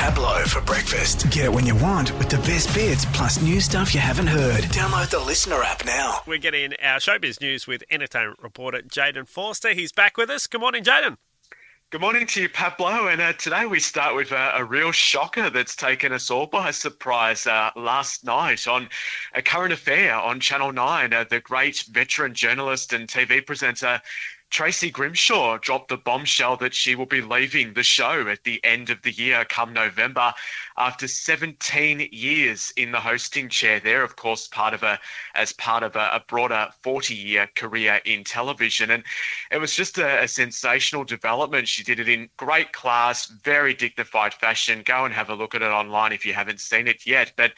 Pablo for breakfast. Get it when you want with the best bits plus new stuff you haven't heard. Download the LiSTNR app now. We're getting our showbiz news with entertainment reporter Jaden Forster. He's back with us. Good morning, Jaden. Good morning to you, Pablo. And uh, today we start with uh, a real shocker that's taken us all by surprise uh, last night on a current affair on Channel 9. Uh, the great veteran journalist and TV presenter Tracy Grimshaw dropped the bombshell that she will be leaving the show at the end of the year come November after 17 years in the hosting chair there of course part of a as part of a, a broader 40 year career in television. And it was just a, a sensational development. She did it in great class very dignified fashion. Go and have a look at it online if you haven't seen it yet. But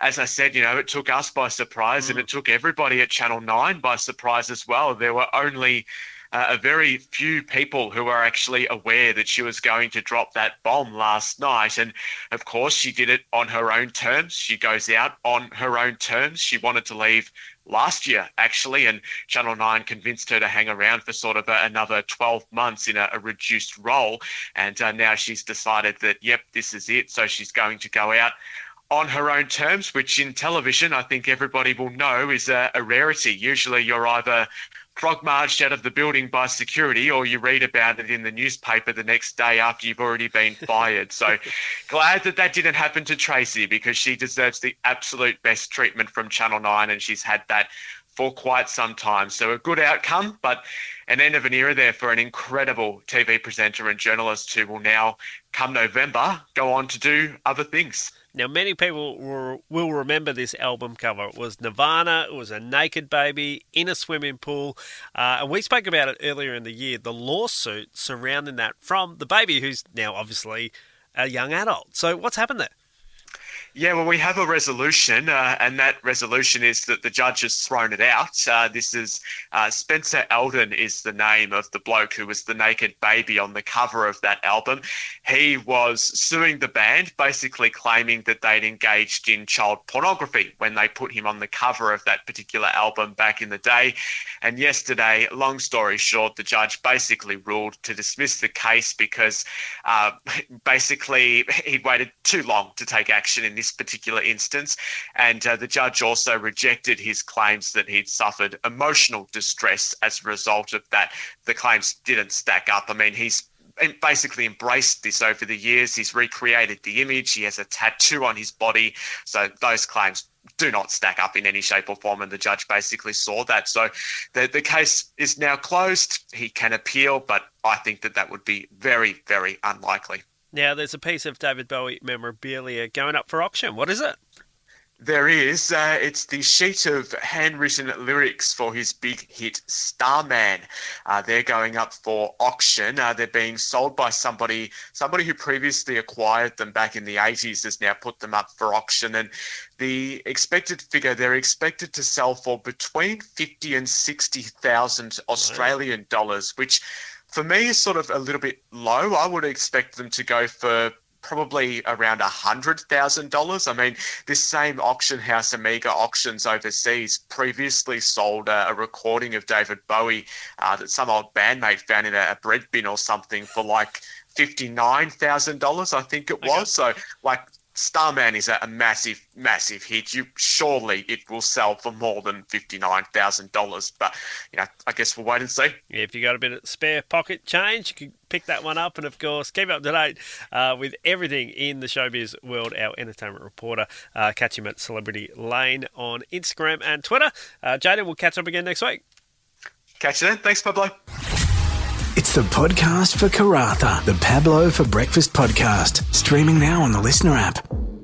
as I said you know it took us by surprise mm. and it took everybody at Channel 9 by surprise as well. There were only uh, a very few people who are actually aware that she was going to drop that bomb last night. And of course, she did it on her own terms. She goes out on her own terms. She wanted to leave last year, actually, and Channel 9 convinced her to hang around for sort of a, another 12 months in a, a reduced role. And uh, now she's decided that, yep, this is it. So she's going to go out on her own terms, which in television, I think everybody will know is a, a rarity. Usually you're either frog marched out of the building by security, or you read about it in the newspaper the next day after you've already been fired. So glad that that didn't happen to Tracy because she deserves the absolute best treatment from Channel 9, and she's had that for quite some time. So a good outcome, but an end of an era there for an incredible TV presenter and journalist who will now, come November, go on to do other things. Now, many people will, remember this album cover. It was Nirvana, it was a naked baby in a swimming pool. Uh, and we spoke about it earlier in the year the lawsuit surrounding that from the baby, who's now obviously a young adult. So, what's happened there? Yeah, well, we have a resolution, uh, and that resolution is that the judge has thrown it out. Uh, this is uh, Spencer Elden is the name of the bloke who was the naked baby on the cover of that album. He was suing the band, basically claiming that they'd engaged in child pornography when they put him on the cover of that particular album back in the day. And yesterday, long story short, the judge basically ruled to dismiss the case because uh, basically he'd waited too long to take action in this this particular instance. And uh, the judge also rejected his claims that he'd suffered emotional distress as a result of that. The claims didn't stack up. I mean, he's basically embraced this over the years. He's recreated the image. He has a tattoo on his body. So those claims do not stack up in any shape or form. And the judge basically saw that. So the, the case is now closed. He can appeal, but I think that that would be very, very unlikely. Now, there's a piece of David Bowie memorabilia going up for auction. What is it? There is. Uh, it's the sheet of handwritten lyrics for his big hit Starman. Uh, they're going up for auction. Uh, they're being sold by somebody, somebody who previously acquired them back in the 80s has now put them up for auction. And the expected figure, they're expected to sell for between 50 and 60,000 Australian dollars, which for me is sort of a little bit low. I would expect them to go for probably around a hundred thousand dollars. I mean, this same auction house, Omega Auctions overseas, previously sold a, a recording of David Bowie uh, that some old bandmate found in a, a bread bin or something for like fifty nine thousand dollars, I think it was. Okay. So like Starman is a, a, massive, massive hit. You surely it will sell for more than fifty nine thousand dollars. But you know, I guess we'll wait and see. Yeah, if you got a bit of spare pocket change, you can pick that one up. And of course, keep up to date uh, with everything in the showbiz world. Our entertainment reporter, uh, catch him at Celebrity Lane on Instagram and Twitter. Uh, Jaden, we'll catch up again next week. Catch you then. Thanks, Pablo. The podcast for Karratha, the Pablo for Breakfast podcast, streaming now on the LiSTNR app.